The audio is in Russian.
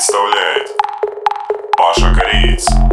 представляет Паша Кореец.